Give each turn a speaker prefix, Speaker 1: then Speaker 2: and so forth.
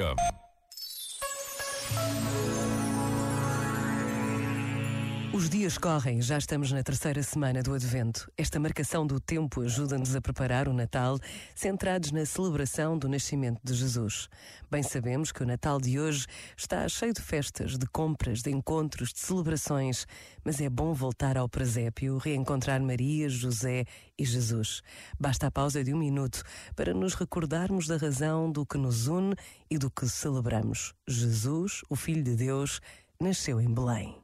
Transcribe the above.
Speaker 1: FM.
Speaker 2: Os dias correm, já estamos na terceira semana do Advento. Esta marcação do tempo ajuda-nos a preparar o Natal, centrados na celebração do nascimento de Jesus. Bem sabemos que o Natal de hoje está cheio de festas, de compras, de encontros, de celebrações, mas é bom voltar ao presépio, reencontrar Maria, José e Jesus. Basta a pausa de um minuto para nos recordarmos da razão do que nos une e do que celebramos. Jesus, o Filho de Deus, nasceu em Belém.